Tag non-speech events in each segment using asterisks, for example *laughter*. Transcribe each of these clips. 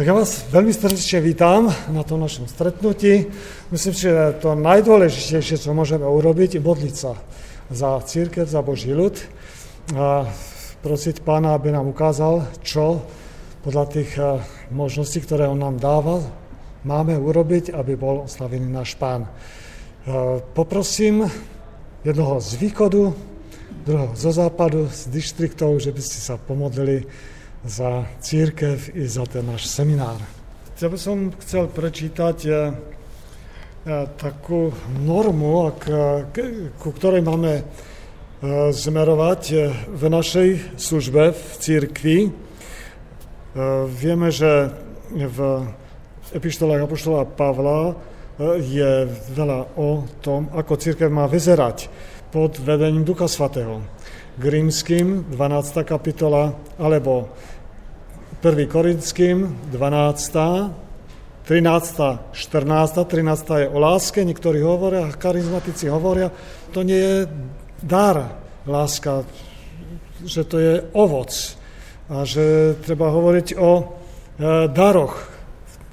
Tak já vás velmi srdečně vítám na tom našem stretnutí. Myslím že to najdůležitější, co můžeme urobit, je modlit se za církev, za Boží lid a prosit Pána, aby nám ukázal, čo podle těch eh, možností, které On nám dává, máme urobit, aby byl oslavený náš Pán. Eh, poprosím jednoho z východu, druhého zo západu, z distriktů, že by si se pomodlili za církev i za ten náš seminár. Já bych chcel prečítať eh, eh, takovou normu, ku které máme zmerovat v našej službe v církvi. Víme, že v epištolách Apoštola Pavla je veľa o tom, ako církev má vyzerať pod vedením Ducha Svatého. K rímským 12. kapitola, alebo 1. Korinským 12. 13. 14. 13. je o láske, niektorí hovoria, charizmatici hovoria, to nie je dar, láska, že to je ovoc a že treba hovoriť o e, daroch,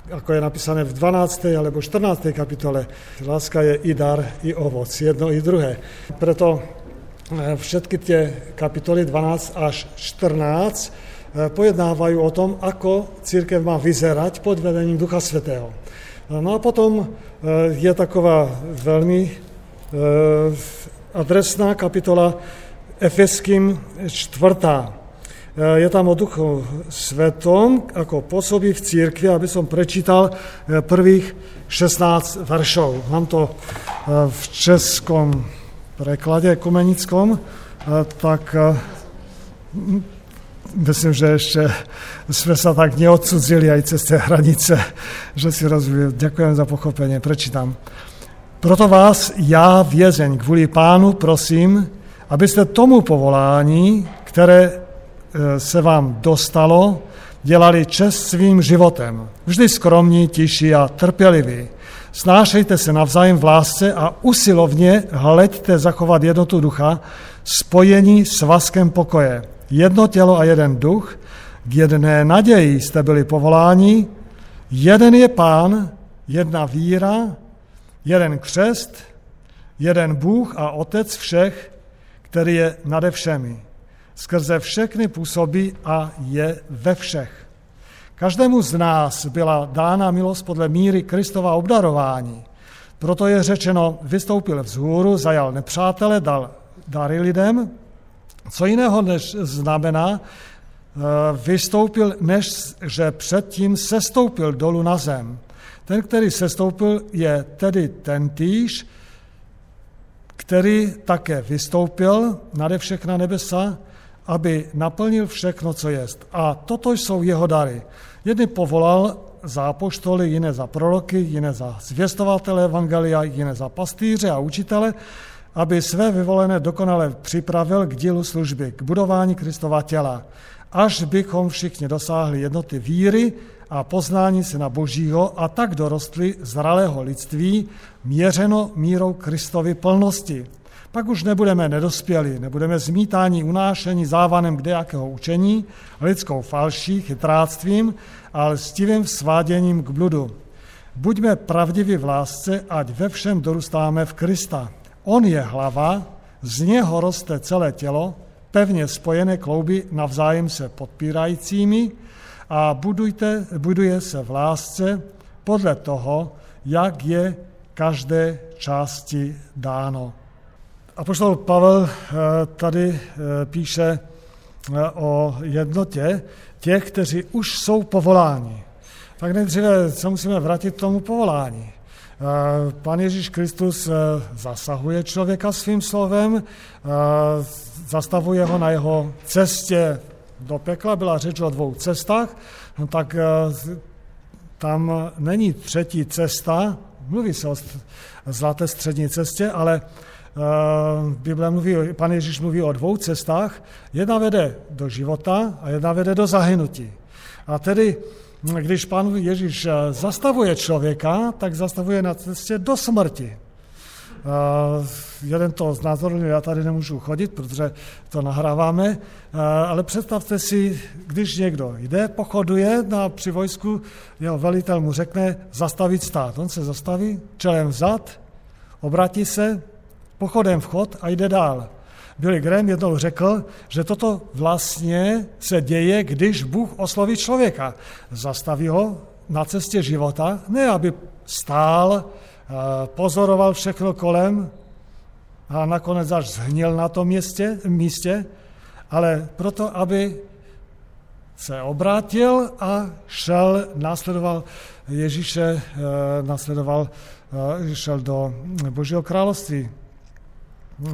ako je napísané v 12. alebo 14. kapitole. Láska je i dar, i ovoc, jedno i druhé. Preto eh, všetky tie kapitoly 12 až 14 eh, pojednávajú o tom, ako církev má vyzerať pod vedením Ducha Svetého. No a potom eh, je taková veľmi adresná kapitola Efeským čtvrtá. Eh, je tam o Duchu Svetom, ako pôsobí v církvi, aby som prečítal eh, prvých 16 veršov. Mám to eh, v českom preklade ekumenickom, tak myslím, že ještě jsme se tak neodsudzili aj cez té hranice, že si rozumím. Ďakujem za pochopení, prečítam. Proto vás já, vězeň, kvůli pánu, prosím, abyste tomu povolání, které Eh, se vám dostalo, dělali čest svým životem. Vždy skromní, tiší a trpěliví. Snášejte se navzájem v lásce a usilovně hleďte zachovat jednotu ducha, spojení s vaskem pokoje. Jedno tělo a jeden duch, k jedné naději jste byli povoláni, jeden je pán, jedna víra, jeden křest, jeden Bůh a Otec všech, který je nade všemi skrze všechny působí a je ve všech. Každému z nás byla dána milost podle míry Kristova obdarování. Proto je řečeno, vystoupil vzhůru, zajal nepřátele, dal dary lidem. Co jiného než znamená, eh, vystoupil, než že předtím sestoupil dolů na zem. Ten, který sestoupil, je tedy ten týž, který také vystoupil nade všechna nebesa, aby naplnil všechno, co jest. A toto jsou jeho dary. Jedny povolal za apoštoly, jiné za proroky, jiné za zvěstovatele evangelia, jiné za pastýře a učitele, aby své vyvolené dokonale připravil k dílu služby, k budování Kristova těla, až bychom všichni dosáhli jednoty víry a poznání na Božího a tak dorostli zralého lidství, měřeno mírou Kristovy plnosti pak už nebudeme nedospělí, nebudeme zmítáni, unášení závanem kdejakého učení, lidskou falší, chytráctvím a lstivým sváděním k bludu. Buďme pravdiví v lásce, ať ve všem dorůstáme v Krista. On je hlava, z něho roste celé tělo, pevně spojené klouby navzájem se podpírajícími a budujte, buduje se v lásce podle toho, jak je každé části dáno. Apoštol Pavel eh, tady eh, píše eh, o jednotě těch, kteří už jsou povoláni. Tak nejdříve se musíme vrátit k tomu povolání. Pan Ježíš Kristus zasahuje člověka svým slovem, zastavuje ho na jeho cestě do pekla, byla řeč o dvou cestách, no tak tam není třetí cesta, mluví se o zlaté střední cestě, ale Eh, Bible mluví, pan Ježíš mluví o dvou cestách. Jedna vede do života a jedna vede do zahynutí. A tedy, když pan Ježíš eh, zastavuje člověka, tak zastavuje na cestě do smrti. jeden to znázornil, já tady nemůžu chodit, protože to nahráváme, ale představte si, když někdo jde, pochoduje a při vojsku jeho velitel mu řekne zastavit stát. On se zastaví, čelem vzad, obratí se, pochodem vchod a jde dál. Billy Graham jednou řekl, že toto vlastně se děje, když Bůh osloví člověka. Zastaví ho na cestě života, ne aby stál, pozoroval všechno kolem a nakonec až zhnil na tom městě, místě, ale proto, aby se obrátil a šel, následoval Ježíše, e, následoval, e, šel do Božího království.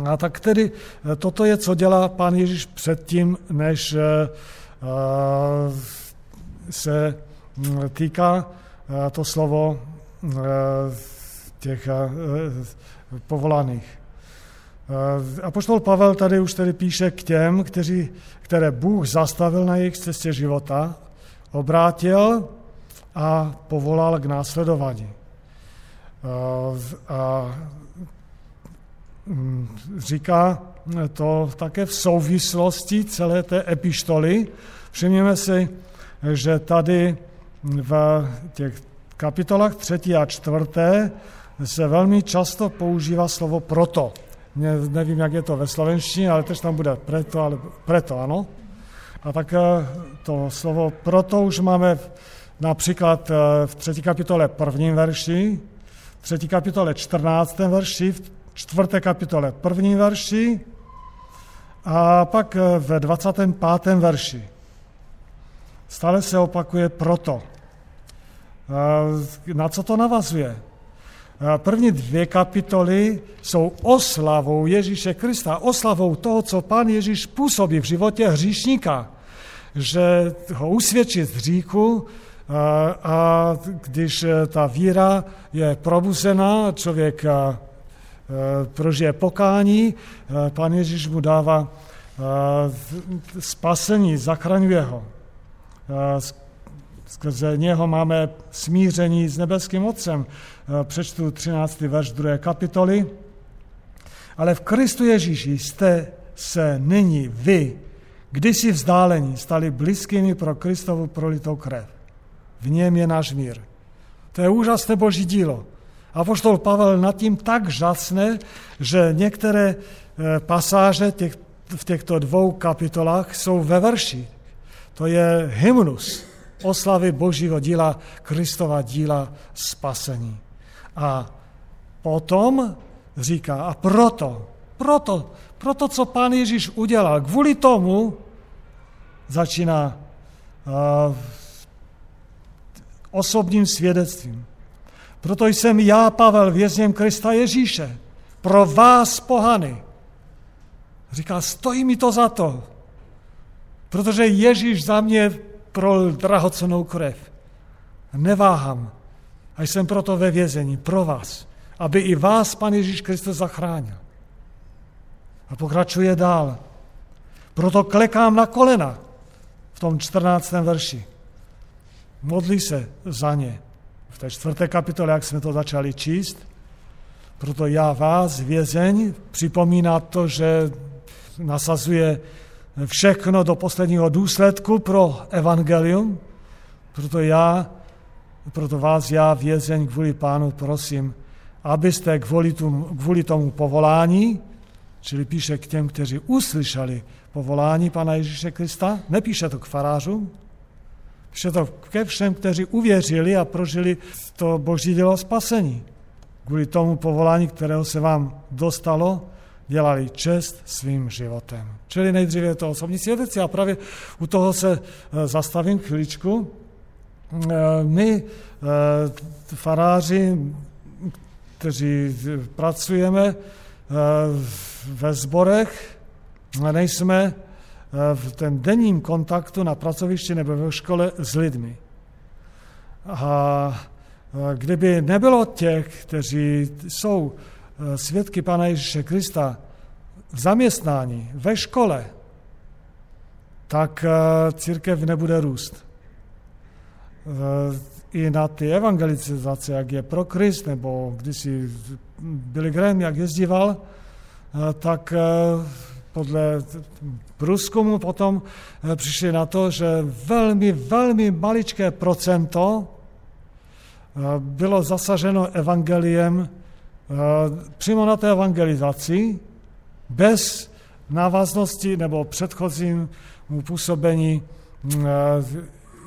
A tak tedy e, toto je, co dělá pán Ježíš předtím, než se týká to slovo těch povolaných. A poštol Pavel tady už tedy píše k těm, kteří, které Bůh zastavil na jejich cestě života, obrátil a povolal k následování. A říká to také v souvislosti celé té epištoly. Všimněme si, že tady v těch kapitolách třetí a čtvrté se velmi často používá slovo proto. Mě, nevím, jak je to ve slovenštině, ale tež tam bude preto, ale preto, ano. A tak eh, to slovo proto už máme například eh, v třetí kapitole prvním verši, v třetí kapitole čtrnáctém verši, v čtvrté kapitole prvním verši a pak ve 25. verši. Stále se opakuje proto. Na co to navazuje? První dvě kapitoly jsou oslavou Ježíše Krista, oslavou toho, co pán Ježíš působí v životě hříšníka, že ho usvědčí z hříchu a když ta víra je probuzená, člověk prožije pokání, pán Ježíš mu dává spasení, zachraňuje ho. Skrze něho máme smíření s nebeským Otcem. Eh, přečtu 13. verš 2. kapitoly. Ale v Kristu Ježíši jste se nyní vy, kdysi vzdálení, stali blízkými pro Kristovu prolitou krev. V něm je náš mír. To je úžasné boží dílo. A poštol Pavel nad tím tak žasne, že některé eh, pasáže těch, v těchto dvou kapitolách jsou ve verši. To je hymnus oslavy božího díla, Kristova díla spasení. A potom říká, a proto, proto, proto, co pán Ježíš udělal, kvůli tomu začíná uh, osobním svědectvím. Proto jsem já, Pavel, vězněm Krista Ježíše, pro vás pohany. Říká, stojí mi to za to, protože Ježíš za mě prol drahocenou krev. Neváham, a jsem proto ve vězení pro vás, aby i vás Pan Ježíš Kristus zachránil. A pokračuje dál. Proto klekám na kolena v tom 14. verši. Modlí se za ně. Té čtvrté kapitole, jak jsme to začali číst, proto já vás, vězeň, připomíná to, že nasazuje všechno do posledního důsledku pro evangelium, proto já proto vás já, vězeň kvůli pánu, prosím, abyste kvůli tomu, kvůli tomu povolání, čili píše k těm, kteří uslyšeli povolání Pana Ježíše Krista, nepíše to k farářům, píše to ke všem, kteří uvěřili a prožili to boží dělo spasení. Kvůli tomu povolání, kterého se vám dostalo, dělali čest svým životem. Čili nejdříve je to osobní svědectví a právě u toho se eh, zastavím chviličku, Eh, my, eh, faráři, kteří pracujeme ve sborech, nejsme v ten denním kontaktu na pracovišti nebo ve škole s lidmi. A kdyby nebylo těch, kteří jsou svědky Pana Ježíše Krista v zaměstnání, ve škole, tak církev nebude růst. i na ty evangelizace, jak je pro Krist, nebo když si Billy Graham, jak jezdíval, tak podle průzkumu potom přišli na to, že velmi, velmi maličké procento bylo zasaženo evangeliem přímo na té evangelizaci, bez návaznosti nebo předchozím působení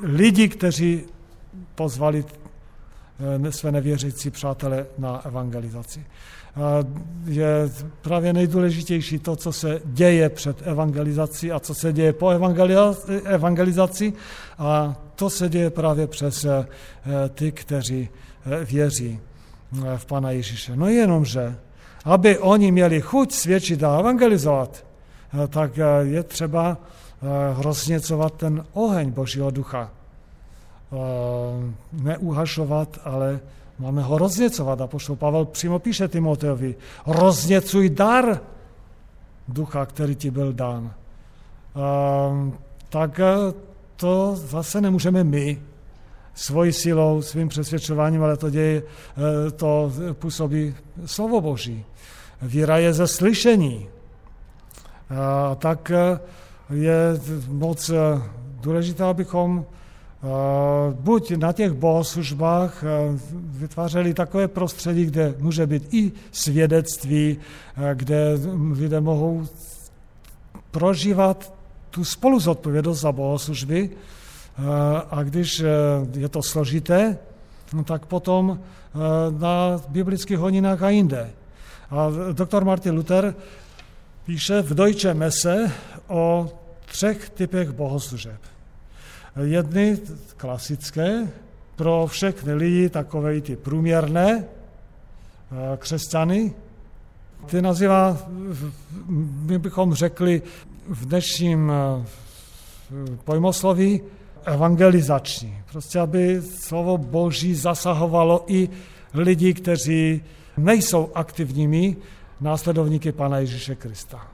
lidí, kteří pozvali své nevěřící přátelé na evangelizaci. Je právě nejdůležitější to, co se děje před evangelizací a co se děje po evangelizaci a to se děje právě přes ty, kteří věří v Pana Ježíše. No jenomže, aby oni měli chuť svědčit a evangelizovat, tak je třeba rozněcovat ten oheň Božího ducha. Neuhašovat, ale máme ho rozněcovat. A poštol Pavel přímo píše Timoteovi, rozněcuj dar ducha, který ti byl dán. Tak to zase nemůžeme my svojí silou, svým přesvědčováním, ale to, děje, to působí slovo Boží. Víra je ze slyšení. A tak je moc důležité, abychom buď na těch bohoslužbách vytvářeli takové prostředí, kde může být i svědectví, kde lidé mohou prožívat tu spoluzodpovědnost za bohoslužby a když je to složité, no tak potom na biblických hodinách a jinde. A doktor Martin Luther píše v Deutsche Messe o třech typech bohoslužeb. Jedny klasické, pro všechny lidi takové ty průměrné křesťany, ty nazývá, my bychom řekli v dnešním pojmosloví, evangelizační. Prostě, aby slovo Boží zasahovalo i lidi, kteří nejsou aktivními následovníky Pana Ježíše Krista.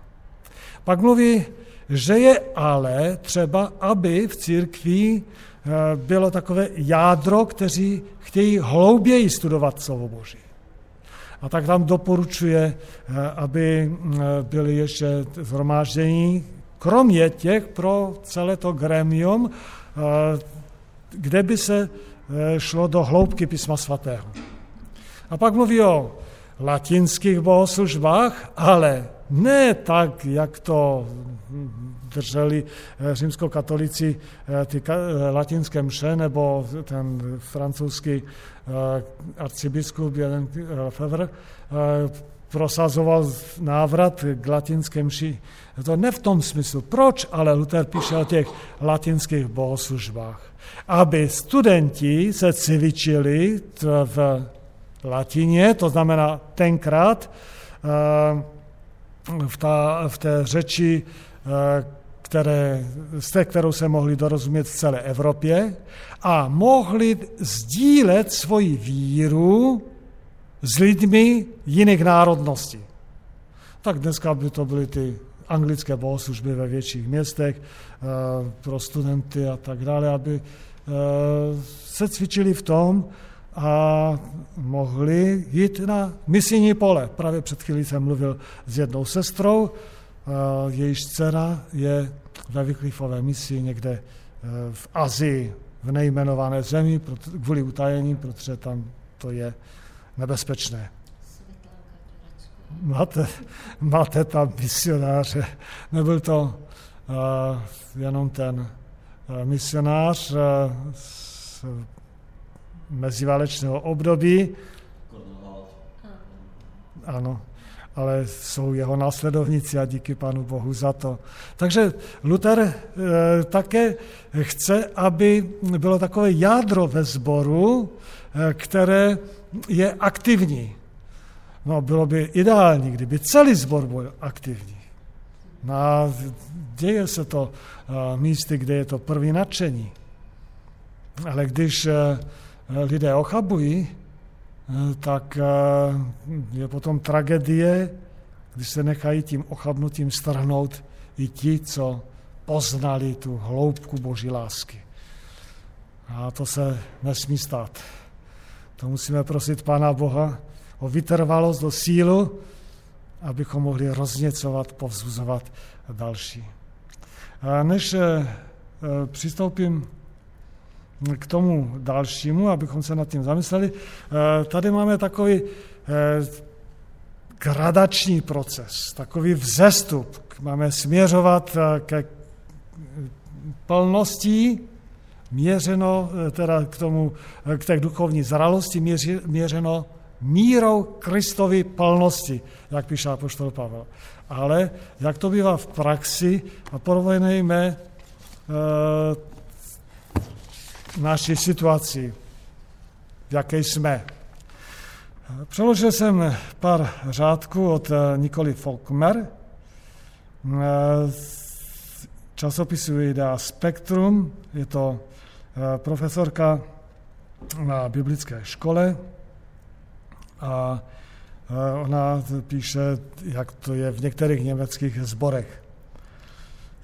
Pak mluví, že je ale třeba, aby v církvi bylo takové jádro, kteří chtějí hlouběji studovat slovo Boží. A tak tam doporučuje, aby byli ještě zhromáždění, kromě těch pro celé to gremium, kde by se šlo do hloubky písma svatého. A pak mluví o latinských bohoslužbách, ale ne tak, jak to drželi římskokatolici ty latinské mše, nebo ten francouzský arcibiskup jeden Lefebvre prosazoval návrat k latinské mši. To ne v tom smyslu. Proč ale Luther píše o těch latinských bohoslužbách? Aby studenti se cvičili v latině, to znamená tenkrát v, ta, v té řeči, které, z té, kterou se mohli dorozumět v celé Evropě a mohli sdílet svoji víru s lidmi jiných národností. Tak dneska by to byly ty anglické bohoslužby ve větších městech pro studenty a tak dále, aby se cvičili v tom, a mohli jít na misijní pole. Právě před chvílí jsem mluvil s jednou sestrou, jejíž dcera je ve Vyklifové misi někde e, v Azii, v nejmenované zemi, kvůli utajení, protože tam to je nebezpečné. Máte, máte tam misionáře. Nebyl to uh, jenom ten uh, misionář uh, z meziválečného období. Ano, ale jsou jeho následovníci a díky Panu Bohu za to. Takže Luther e, také chce, aby bylo takové jádro ve sboru, e, které je aktivní. No, bylo by ideální, kdyby celý sbor byl aktivní. No a děje se to e, místy, kde je to první nadšení. Ale když lidé ochabují, tak je potom tragédie, když se nechají tím ochabnutím strhnout i ti, co poznali tu hloubku Boží lásky. A to se nesmí stát. To musíme prosit Pána Boha o vytrvalost, o sílu, abychom mohli rozněcovat, povzbuzovat další. A než eh, přistoupím k tomu dalšímu, abychom se nad tím zamysleli, eh, tady máme takový eh, gradační proces, takový vzestup. Máme směřovat ke plnosti, měřeno teda k tomu, k té duchovní zralosti, měřeno mírou Kristovy plnosti, jak píše apoštol Pavel. Ale jak to bývá v praxi, a porovnejme naši situaci, v jaké jsme. Přeložil jsem pár řádků od eh, Nikoli Folkmer, eh, časopisu Idea Spektrum, je to profesorka na biblické škole, a ona píše, jak to je v některých německých zborech.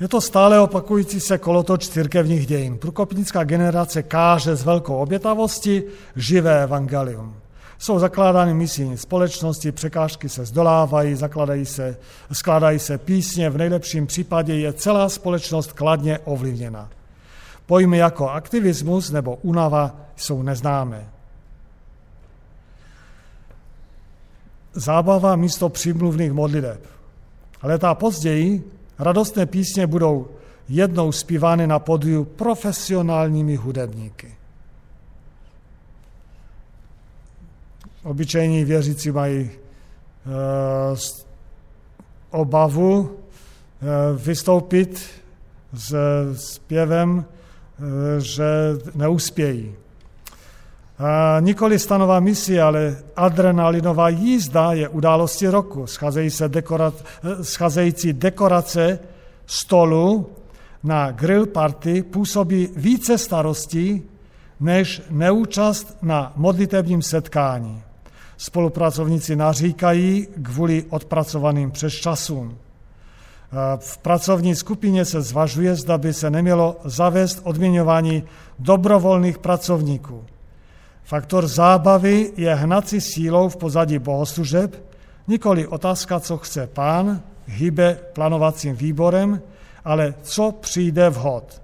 Je to stále opakující se kolotoč církevních dějin. Průkopnická generace káže s velkou obětavostí živé evangelium. Jsou zakládány misijní společnosti, překážky se zdolávají, zakladají se, skládají se písně, v nejlepším případě je celá společnost kladně ovlivněna. Pojmy jako aktivismus nebo únava jsou neznámé. zábava místo přímluvných modliteb. Ale ta později radostné písně budou jednou zpívány na podiu profesionálními hudebníky. Obyčejní věřící mají e, obavu e, vystoupit s zpěvem, e, že neuspějí. Nikoli stanová misie, ale adrenalinová jízda je události roku. Scházejí se dekorat, scházející dekorace stolu na grill party působí více starostí než neúčast na modlitebním setkání. Spolupracovníci naříkají kvůli odpracovaným přesčasům. V pracovní skupině se zvažuje, zda by se nemělo zavést odměňování dobrovolných pracovníků. Faktor zábavy je hnací sílou v pozadí bohoslužeb, nikoli otázka, co chce pán, hybe plánovacím výborem, ale co přijde vhod.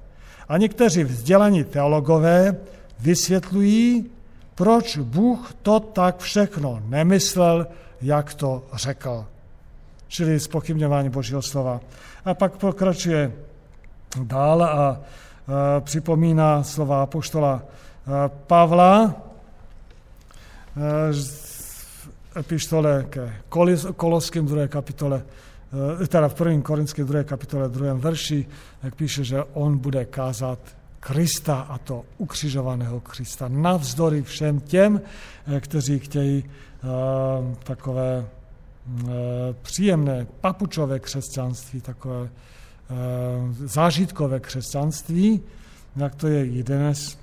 A někteří vzdělaní teologové vysvětlují, proč Bůh to tak všechno nemyslel, jak to řekl. Čili spochybňování Božího slova. A pak pokračuje dál a, a připomíná slova apoštola Pavla, epištole ke Koloským 2. kapitole, eh, teda v 1. korinském 2. kapitole 2. verši, jak píše, že on bude kázat Krista a to ukřižovaného Krista. Navzdory všem těm, eh, kteří chtějí takové uh, příjemné papučové křesťanství, takové zážitkové křesťanství, jak to je i dnes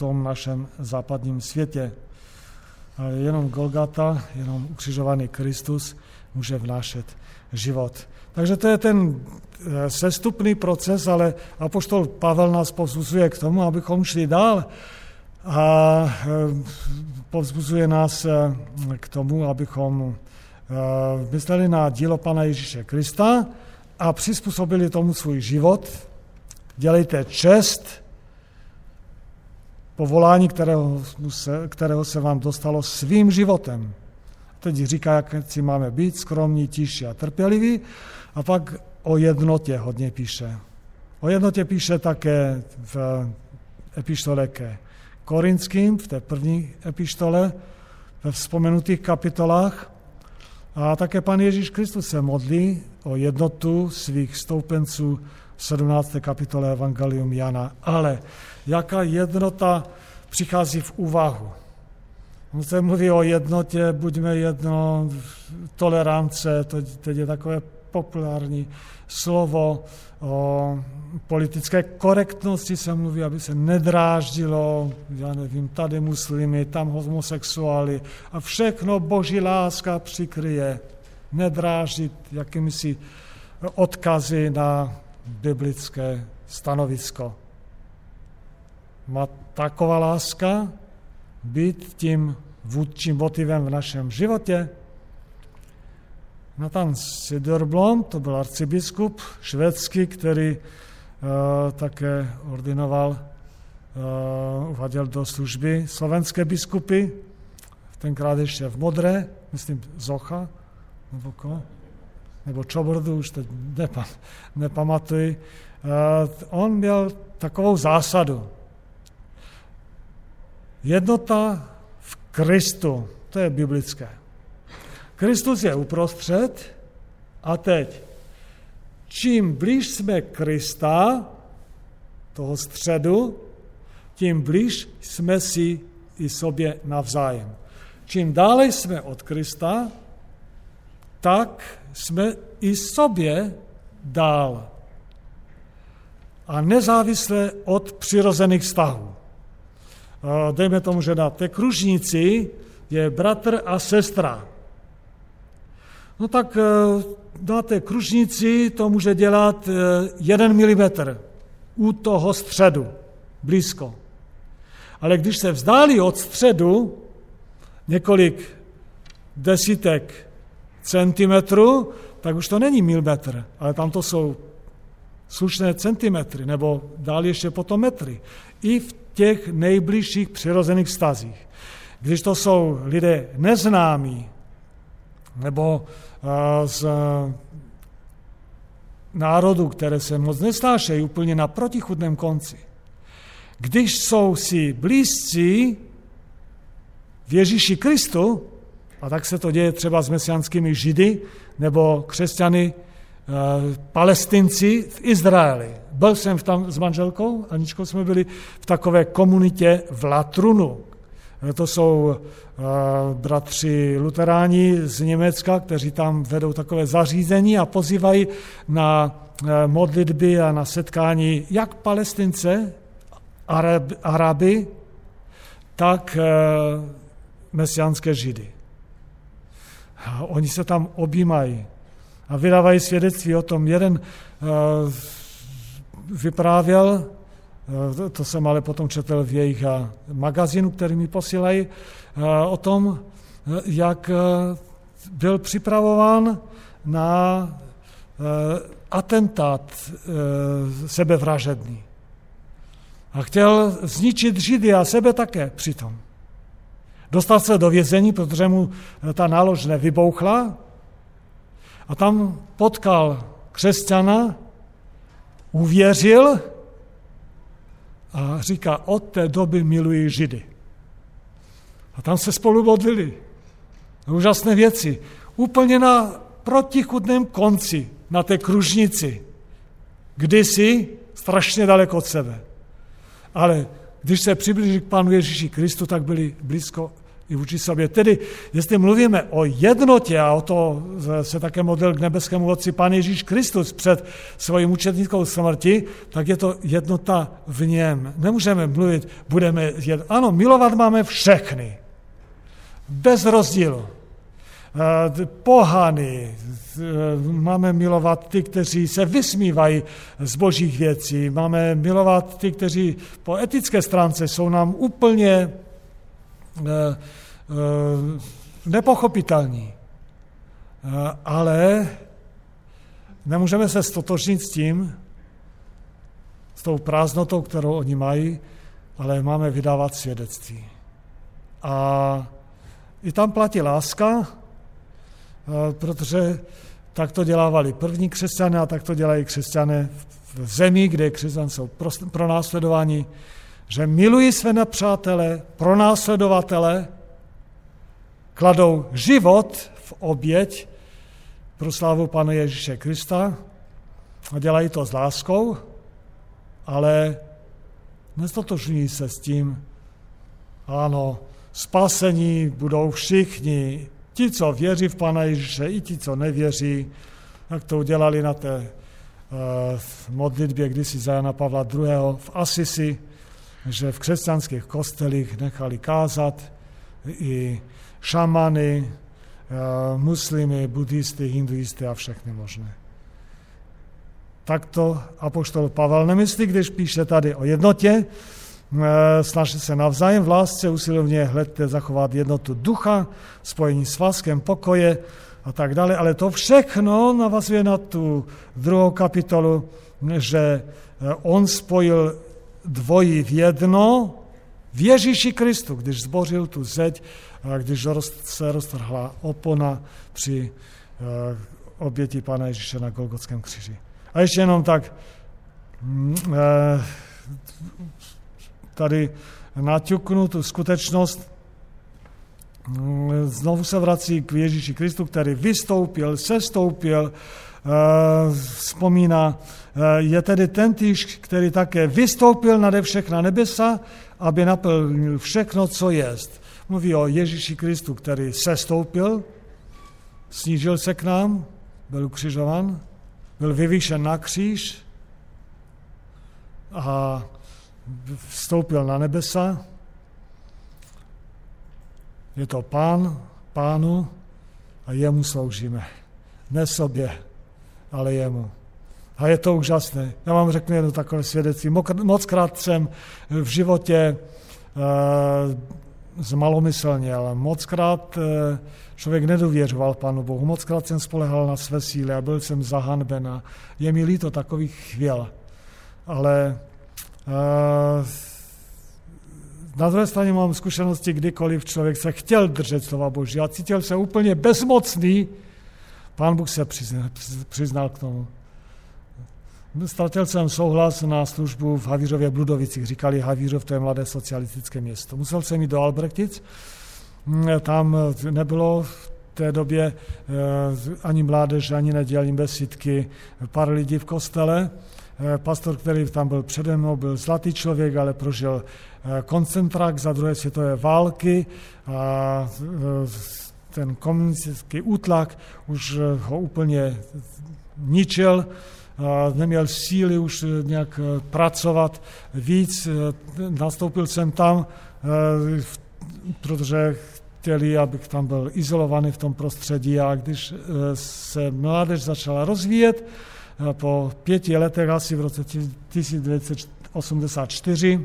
tom našem západním světě. Jenom Golgata, jenom ukřižovaný Kristus může vnášet život. Takže to je ten eh, sestupný proces, ale apoštol Pavel nás povzbuzuje k tomu, abychom šli dál a eh, povzbuzuje nás eh, k tomu, abychom mysleli na dílo Pana Ježíše Krista a přizpůsobili tomu svůj život. Dělejte čest povolání, kterého se, kterého se vám dostalo svým životem. Teď říká, jak si máme být, skromní, tiší a trpěliví. A pak o jednotě hodně píše. O jednotě píše také v epištole ke Korinským, v té první epištole, ve vzpomenutých kapitolách. A také pan Ježíš Kristus se modlí o jednotu svých stoupenců 17. kapitole Evangelium Jana. Ale jaká jednota přichází v úvahu. On se mluví o jednotě, buďme jedno, tolerance, to teď je takové populární slovo, o politické korektnosti se mluví, aby se nedráždilo, já nevím, tady muslimy, tam homosexuály a všechno boží láska přikryje. Nedrážit jakými si odkazy na biblické stanovisko. má taková láska být tím vůdčím motivem v našem životě? Nathan Siderblom, to byl arcibiskup švédský, který uh, také ordinoval, uh, uváděl do služby slovenské biskupy, tenkrát ještě v Modré, myslím Zocha, nebo ko, nebo Čobordu, už teď nepa, nepamatuji. Uh, on měl takovou zásadu. Jednota v Kristu, to je biblické. Kristus je uprostřed a teď, čím blíž jsme Krista, toho středu, tím blíž jsme si i sobě navzájem. Čím dále jsme od Krista, tak jsme i sobě dál. A nezávisle od přirozených vztahů. Dejme tomu, že na té kružnici je bratr a sestra. No tak eh, na té kružnici to může dělat eh, jeden milimetr u toho středu, blízko. Ale když se vzdálí od středu několik desítek centimetrů, tak už to není milimetr, ale tam to jsou slušné centimetry, nebo dál ještě potom metry. I v těch nejbližších přirozených stazích. Když to jsou lidé neznámí, nebo z národů, které se moc nestášejí úplně na protichudném konci. Když jsou si blízcí v Ježíši Kristu, a tak se to děje třeba s mesianskými židy nebo křesťany, palestinci v Izraeli. Byl jsem tam s manželkou, Aničkou jsme byli v takové komunitě v Latrunu. To jsou eh, bratři luteráni z Německa, kteří tam vedou takové zařízení a pozývají na eh, modlitby a na setkání jak palestince, Araby, tak eh, mesiánské židy. A oni se tam objímají a vydávají svědectví o tom. Jeden vyprávěl, Eh, to jsem ale potom četl v jejich eh, magazínu, který mi posílají, eh, o tom, jak byl připravován na atentát sebevražedný. A chtěl zničit Židy a sebe také přitom. Dostal se do vězení, protože mu ta nálož nevybouchla a tam potkal křesťana, uvěřil a říká, od té doby miluji Židy. A tam se spolu modlili. Úžasné věci. Úplně na protichudném konci, na té kružnici. Kdysi strašně daleko od sebe. Ale když se přiblížili k Pánu Ježíši Kristu, tak byli blízko i vůči sobě. Tedy, jestli mluvíme o jednotě, a o to se také model k nebeskému Otci Pán Ježíš Kristus před svojí mučetnickou smrti, tak je to jednota v něm. Nemůžeme mluvit, budeme jedno. Ano, milovat máme všechny. Bez rozdílu. Eh, pohany, eh, máme milovat ty, kteří se vysmívají z božích věcí, máme milovat ty, kteří po etické stránce jsou nám úplně nepochopitelní. Eh, ale nemůžeme se stotožnit s tím, s tou prázdnotou, kterou oni mají, ale máme vydávat svědectví. A i tam platí láska, protože tak to dělávali první křesťané a tak to dělají křesťané v zemi, kde křesťané jsou pro následování že milují své nepřátele, pronásledovatele, kladou život v oběť pro slávu Pana Ježíše Krista a dělají to s láskou, ale nestotožňují se s tím, ano, spasení budou všichni, ti, co věří v Pana Ježíše, i ti, co nevěří, jak to udělali na té uh, modlitbě kdysi za Jana Pavla II. v Asisi, že v křesťanských kostelích nechali kázat i šamany, eh, muslimy, buddhisty, hinduisty a všechny možné. Tak to apoštol Pavel nemyslí, když píše tady o jednotě, snažte se navzájem v lásce, usilovně hledte zachovat jednotu ducha, spojení s váskem pokoje a tak dále. Ale to všechno navazuje na tu druhou kapitolu, že on spojil dvojí v jedno v Ježíši Kristu, když zbořil tu zeď, když se roztrhla opona při oběti Pána Ježíše na Golgotském kříži. A ještě jenom tak mm, eh, tady naťuknu tu skutečnost, mm, znovu se vrací k Ježíši Kristu, který vystoupil, sestoupil, eh, vzpomíná, eh, je tedy ten týž, který také vystoupil nade všechna nebesa, aby naplnil všechno, co jest. Mluví o Ježíši Kristu, který sestoupil, snížil se k nám, byl ukřižovan, byl vyvýšen na kříž a vstoupil na nebesa. Je to pán, pánu a jemu sloužíme. Ne sobě, ale jemu. A je to úžasné. Já vám řeknu jedno takové svědectví. Moc krát jsem v životě e, zmalomyslně, ale moc krát e, člověk nedověřoval Pánu Bohu. Moc krát jsem spolehal na své síly a byl jsem zahanben a je mi líto takových chvěl. Ale uh, na druhé straně mám zkušenosti, kdykoliv člověk se chtěl držet slova Boží a cítil se úplně bezmocný, Pán Bůh se přiznal, přiznal k tomu. Ztratil jsem souhlas na službu v Havířově Bludovicích. Říkali, Havířov to je mladé socialistické město. Musel jsem jít do Albrechtic, tam nebylo v té době eh, ani mládež, ani nedělní besídky, pár lidí v kostele. Eh, pastor, který tam byl přede mnou, byl zlatý člověk, ale prožil eh, koncentrák za druhé světové války a ten komunistický útlak už ho úplně ničil, neměl síly už nějak pracovat víc. Nastoupil jsem tam protože chtěli, abych tam byl izolovaný v tom prostředí a když eh, se mládež začala rozvíjet, eh, po pěti letech, asi v roce 1984,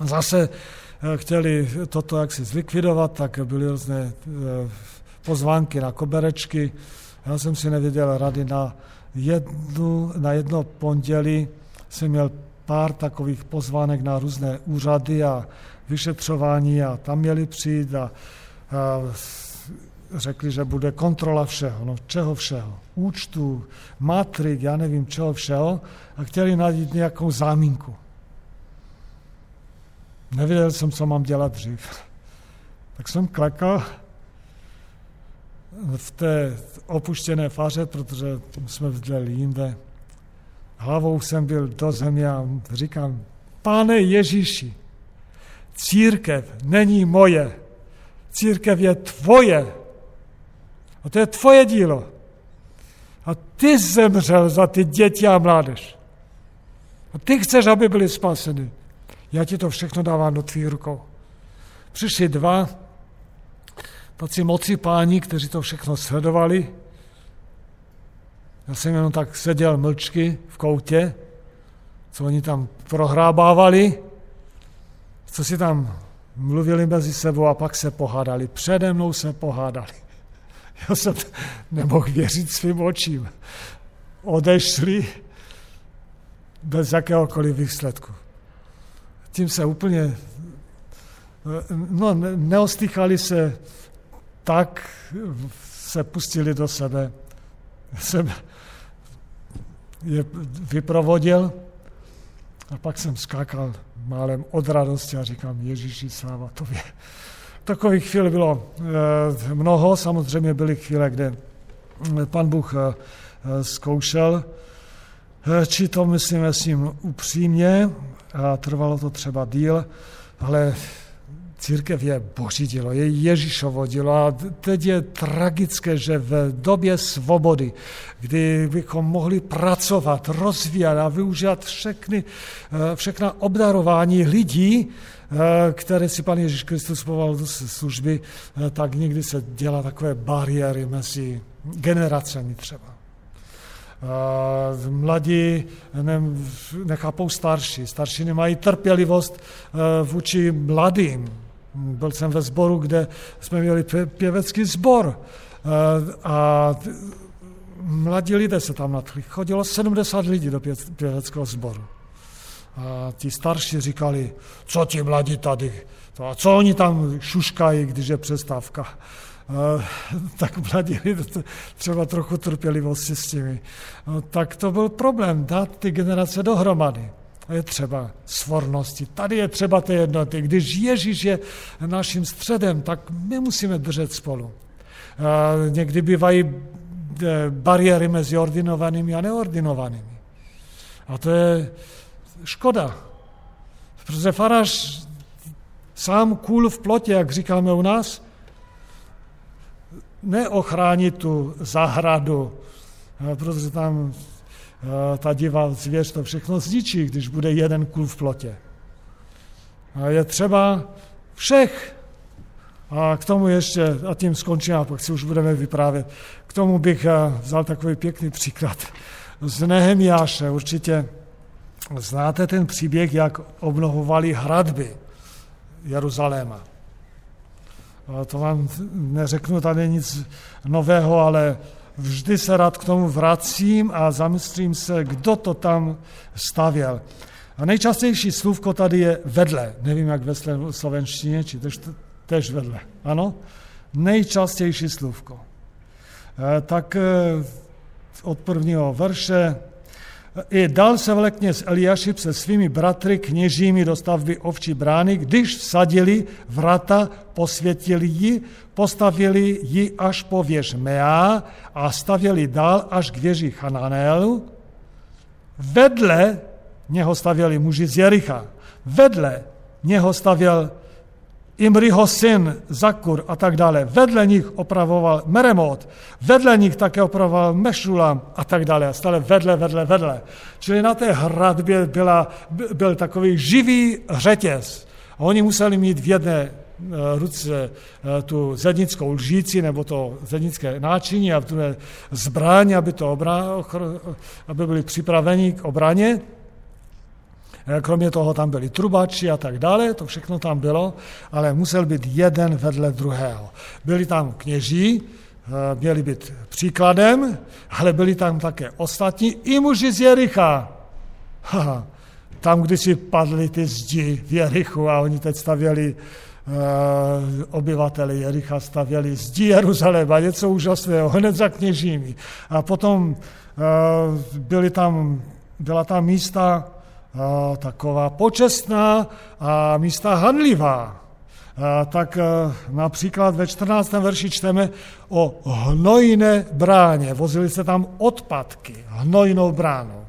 zase eh, chtěli toto jaksi zlikvidovat, tak byly různé pozvánky na koberečky. Já jsem si nevěděl rady na jednu, na jedno pondělí jsem měl pár takových pozvánek na různé úřady a vyšetřování a tam měli přijít a, a řekli, že bude kontrola všeho. No čeho všeho? Účtu, matrik, já nevím čeho všeho a chtěli najít nějakou záminku. Nevěděl jsem, co mám dělat dřív. Tak jsem klekal v té opuštěné faře, protože jsme vděli jinde. Hlavou jsem byl do země a říkám, pane Ježíši, Církev není moje. Církev je tvoje. A to je tvoje dílo. A ty zemřel za ty děti a mládež. A ty chceš, aby byli spaseny. Já ti to všechno dávám do tvých rukou. Přišli dva taci moci páni, kteří to všechno sledovali. Já jsem jenom tak seděl mlčky v koutě, co oni tam prohrábávali co si tam mluvili mezi sebou a pak se pohádali. Přede mnou se pohádali. *laughs* Já jsem nemohl věřit svým očím. Odešli bez jakéhokoliv výsledku. Tím se úplně, no neostýchali se, tak se pustili do sebe. Jsem je vyprovodil a pak jsem skákal málem od radosti a říkám, Ježíši, sláva tobě. Takových chvíli bylo eh, mnoho, samozřejmě byly chvíle, kde pan Bůh eh, zkoušel, eh, či to myslíme s ním upřímně, a trvalo to třeba díl, ale Církev je boží dílo, je Ježíšovo dílo a teď je tragické, že v době svobody, kdy bychom mohli pracovat, rozvíjet a využívat všechny, eh, všechna obdarování lidí, eh, které si pan Ježíš Kristus povolal do služby, eh, tak někdy se dělá takové bariéry mezi generacemi třeba. Mladí ne, nechápou starší. Starší nemají trpělivost vůči mladým. Byl jsem ve sboru, kde jsme měli pěvecký sbor a mladí lidé se tam nadchli. Chodilo 70 lidí do pěveckého sboru. A ti starší říkali, co ti mladí tady, a co oni tam šuškají, když je přestávka. Uh, tak mladí lidé třeba trochu trpělivosti s těmi. No, tak to byl problém, dát ty generace dohromady. Je třeba svornosti. Tady je třeba té jednoty. Když Ježíš je naším středem, tak my musíme držet spolu. Uh, někdy bývají eh, bariéry mezi ordinovanými a neordinovanými. A to je škoda. Protože farář sám kůl v plotě, jak říkáme u nás, neochrání tu zahradu, protože tam ta divá zvěř to všechno zničí, když bude jeden kůl v plotě. Je třeba všech. A k tomu ještě, a tím skončím, a pak si už budeme vyprávět, k tomu bych vzal takový pěkný příklad z Nehemiáše. Určitě znáte ten příběh, jak obnovovali hradby. Jeruzaléma. To vám neřeknu tady nic nového, ale vždy se rád k tomu vracím a zamyslím se, kdo to tam stavěl. A nejčastější slůvko tady je vedle. Nevím, jak ve slovenštině, či tež, tež vedle. Ano? Nejčastější slůvko. E, tak e, od prvního verše i dal se vlekně s Eliášib se svými bratry kněžími do stavby ovčí brány, když vsadili vrata, posvětili ji, postavili ji až po věž Mea a stavěli dál až k věži Hananelu. Vedle něho stavěli muži z Jericha. Vedle něho stavěl Imriho syn, Zakur a tak dále. Vedle nich opravoval Meremot, vedle nich také opravoval Mešulam a tak dále. Stále vedle, vedle, vedle. Čili na té hradbě byla, byl takový živý řetěz. A oni museli mít v jedné eh, ruce eh, tu zednickou lžíci nebo to zednické náčiní a v druhé zbraň, aby, to aby byli připraveni k obraně. Eh, kromě toho tam byli trubači a tak dále, to všechno tam bylo, ale musel být jeden vedle druhého. Byli tam kněží, eh, měli být příkladem, ale byli tam také ostatní i muži z Jericha. Haha, tam, když si padly ty zdi v Jerichu a oni teď stavěli uh, obyvateli Jericha stavěli zdi Jeruzaléma, něco úžasného, hned za kněžími. A potom byly tam, byla tam místa, taková počestná a místa hanlivá. Tak například ve 14. verši čteme o hnojné bráně. Vozili se tam odpadky, hnojnou bránou.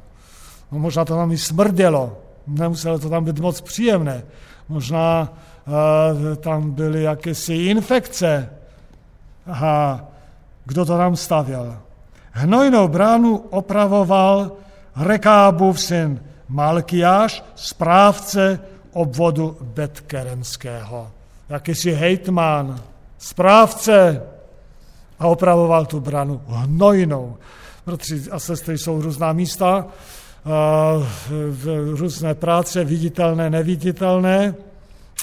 No, možná to tam i smrdělo, nemuselo to tam být moc příjemné. Možná uh, tam byly jakési infekce. A kdo to tam stavěl? Hnojnou bránu opravoval Rekábův syn Malkiáš, správce obvodu Betkeremského. Jakýsi hejtman, správce a opravoval tu branu hnojnou. Bratři a sestry jsou různá místa, různé práce, viditelné, neviditelné,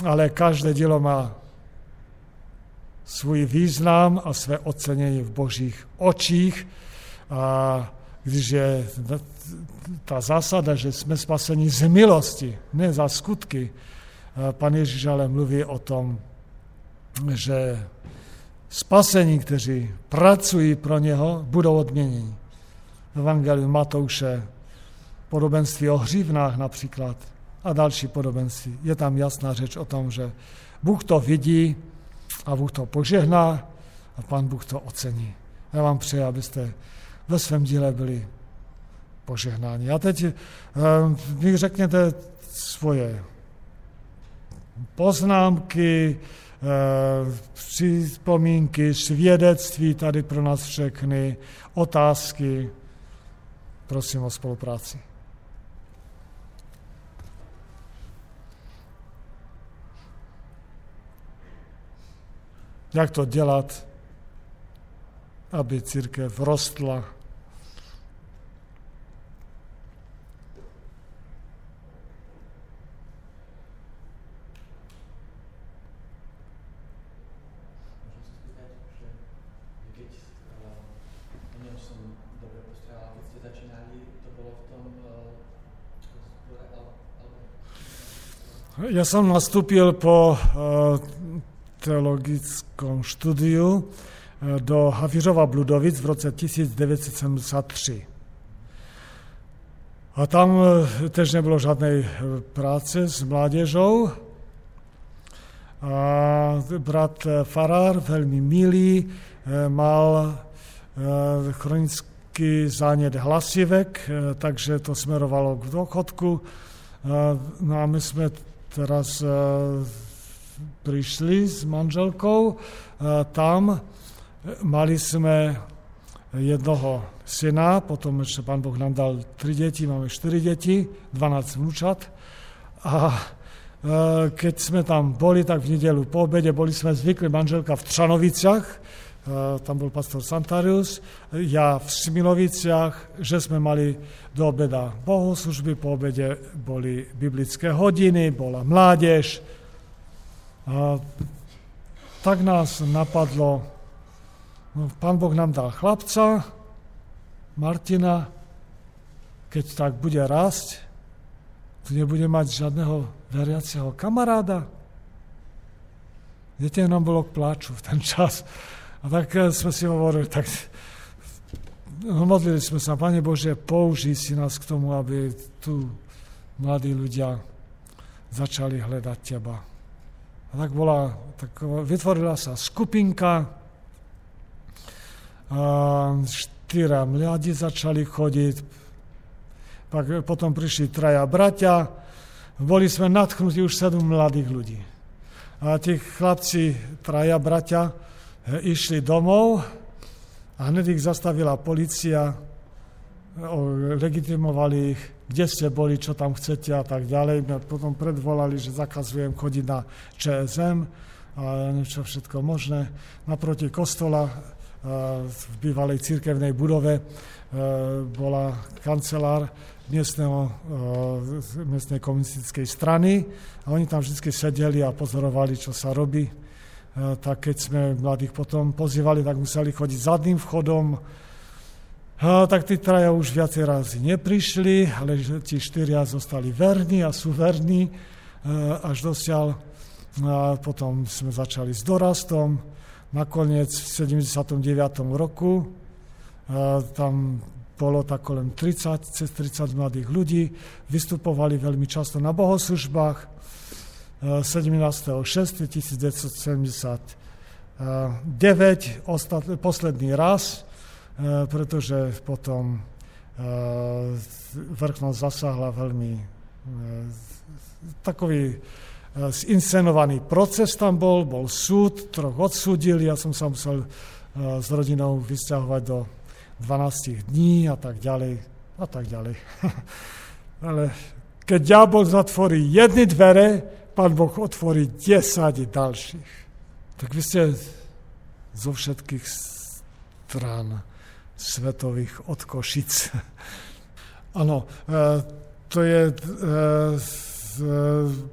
ale každé dílo má svůj význam a své ocenění v božích očích. A když je ta zásada, že jsme spaseni z milosti, ne za skutky, pan Ježíš ale mluví o tom, že spasení, kteří pracují pro něho, budou odměněni. V Evangeliu Matouše podobenství o hřívnách například a další podobenství. Je tam jasná řeč o tom, že Bůh to vidí a Bůh to požehná a pan Bůh to ocení. Já vám přeji, abyste ve svém díle byli požehnání. A teď mi eh, řekněte svoje poznámky, eh, připomínky, svědectví tady pro nás všechny, otázky. Prosím o spolupráci. Jak to dělat, aby církev rostla Ja som nastúpil po teologickom štúdiu do Havířova Bludovic v roce 1973. A tam tež nebylo žádnej práce s mládežou. A brat Farár, veľmi milý, mal chronický zánět hlasivek, takže to smerovalo k dochodku. No a my jsme teraz prišli s manželkou tam, mali sme jednoho syna, potom ešte pán Boh nám dal tri deti, máme štyri deti, 12 vnúčat. A keď sme tam boli, tak v nedelu po obede boli sme zvykli, manželka v Třanoviciach, tam bol pastor Santarius, ja v Smiloviciach, že sme mali do obeda bohoslužby, po obede boli biblické hodiny, bola mládež. A tak nás napadlo, no, pán Boh nám dal chlapca, Martina, keď tak bude rásť, tu nebude mať žiadneho veriaceho kamaráda. Viete, nám bolo k pláču v ten čas. A tak eh, sme si hovorili, tak no, modlili sme sa, Pane Bože, použij si nás k tomu, aby tu mladí ľudia začali hľadať Teba. A tak bola, tak vytvorila sa skupinka, a štyra mladí začali chodiť, pak potom prišli traja bratia, boli sme natchnutí už sedm mladých ľudí. A tí chlapci, traja bratia, išli domov a hned ich zastavila policia, legitimovali ich, kde ste boli, čo tam chcete a tak ďalej. Potom predvolali, že zakazujem chodiť na ČSM a niečo všetko možné. Naproti kostola v bývalej církevnej budove bola kancelár miestneho, miestnej komunistickej strany a oni tam vždy sedeli a pozorovali, čo sa robí. Tak keď sme mladých potom pozývali, tak museli chodiť zadným vchodom, a tak tí traja už viacej razy neprišli, ale tí štyria zostali verní a sú verní až dosiaľ. A potom sme začali s dorastom, Nakoniec v 79. roku tam bolo tak kolem 30, cez 30 mladých ľudí, vystupovali veľmi často na bohoslužbách. 17.6.1979 posledný raz, pretože potom vrchnosť zasáhla veľmi takový zinscenovaný proces tam bol, bol súd, troch odsúdili, ja som sa musel s rodinou vysťahovať do 12 dní a tak ďalej a tak ďalej. *laughs* Ale keď diabol zatvorí jedny dvere, pán Boh otvorí 10 ďalších. Tak vy ste zo všetkých strán svetových od Košic. *laughs* Áno, to je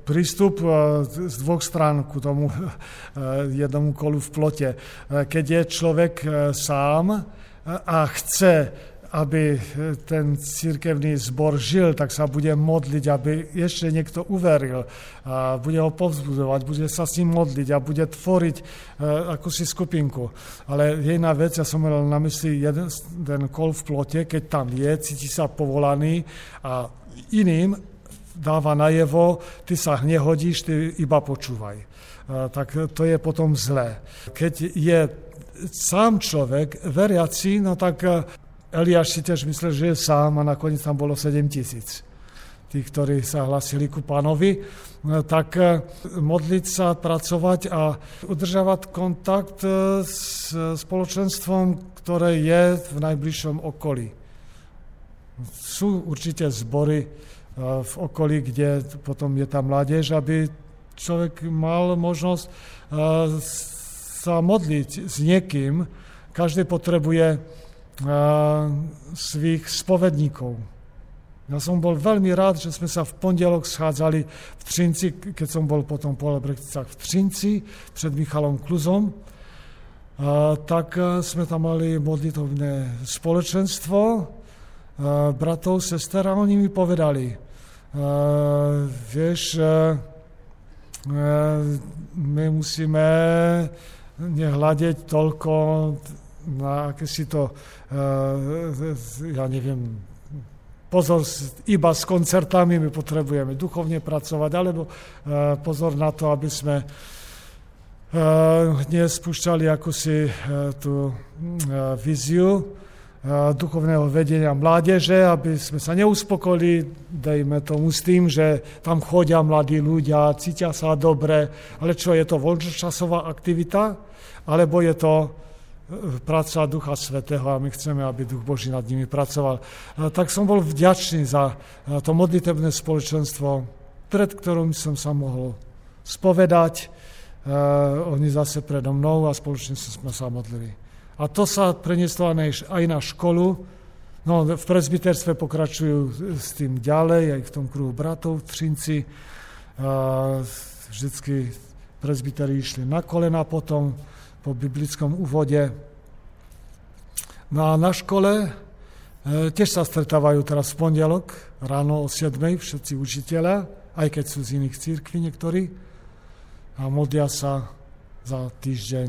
prístup z dvoch strán ku tomu jednomu kolu v plote. Keď je človek sám a chce, aby ten církevný zbor žil, tak sa bude modliť, aby ešte niekto uveril. A bude ho povzbudovať, bude sa s ním modliť a bude ako si skupinku. Ale jedna vec, ja som mal na mysli jeden ten kol v plote, keď tam je, cíti sa povolaný a iným dáva najevo, ty sa nehodíš, ty iba počúvaj. Tak to je potom zlé. Keď je sám človek veriaci, no tak Eliáš si tiež myslel, že je sám a nakoniec tam bolo 7 tisíc tých, ktorí sa hlasili ku pánovi, no tak e, modliť sa, pracovať a udržavať kontakt e, s spoločenstvom, ktoré je v najbližšom okolí. Sú určite zbory, v okolí, kde potom je tá mládež, aby človek mal možnosť sa modliť s niekým. Každý potrebuje svých spovedníkov. Ja som bol veľmi rád, že sme sa v pondelok schádzali v Třinci, keď som bol potom po Lebrechticách v Třinci pred Michalom Kluzom, tak sme tam mali modlitovné spoločenstvo bratov, sester a oni mi povedali, vieš, my musíme nehľadiť toľko na akési to, ja neviem, pozor iba s koncertami, my potrebujeme duchovne pracovať, alebo pozor na to, aby sme dnes spúšťali akúsi tú viziu, duchovného vedenia mládeže, aby sme sa neuspokojili, dejme tomu, s tým, že tam chodia mladí ľudia, cítia sa dobre, ale čo, je to voľnočasová aktivita, alebo je to práca Ducha Svetého a my chceme, aby Duch Boží nad nimi pracoval. Tak som bol vďačný za to modlitebné spoločenstvo, pred ktorým som sa mohol spovedať. Oni zase predo mnou a spoločne sme sa modlili. A to sa prenieslo aj na školu. No, v prezbiterstve pokračujú s tým ďalej, aj v tom kruhu bratov v Třinci. Vždycky prezbiteri išli na kolena potom, po biblickom úvode. No a na škole e, tiež sa stretávajú teraz v pondelok, ráno o 7. všetci učiteľa, aj keď sú z iných církví niektorí, a modlia sa za týždeň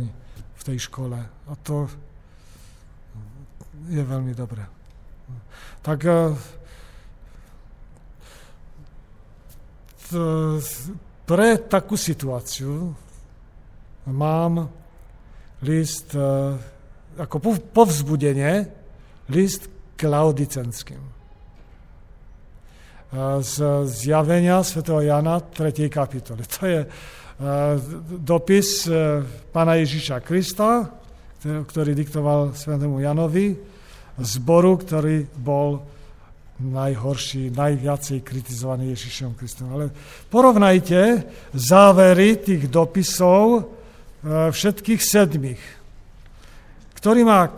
v tej škole. A to je veľmi dobré. Tak eh, pre takú situáciu mám list eh, ako povzbudenie, list k Laodicenským. Eh, z zjavenia sv. Jana 3. kapitoly. To je dopis pána Ježíša Krista, ktorý diktoval svetému Janovi, zboru, ktorý bol najhorší, najviacej kritizovaný Ježišom Kristom. Ale porovnajte závery tých dopisov všetkých sedmých, ktorý má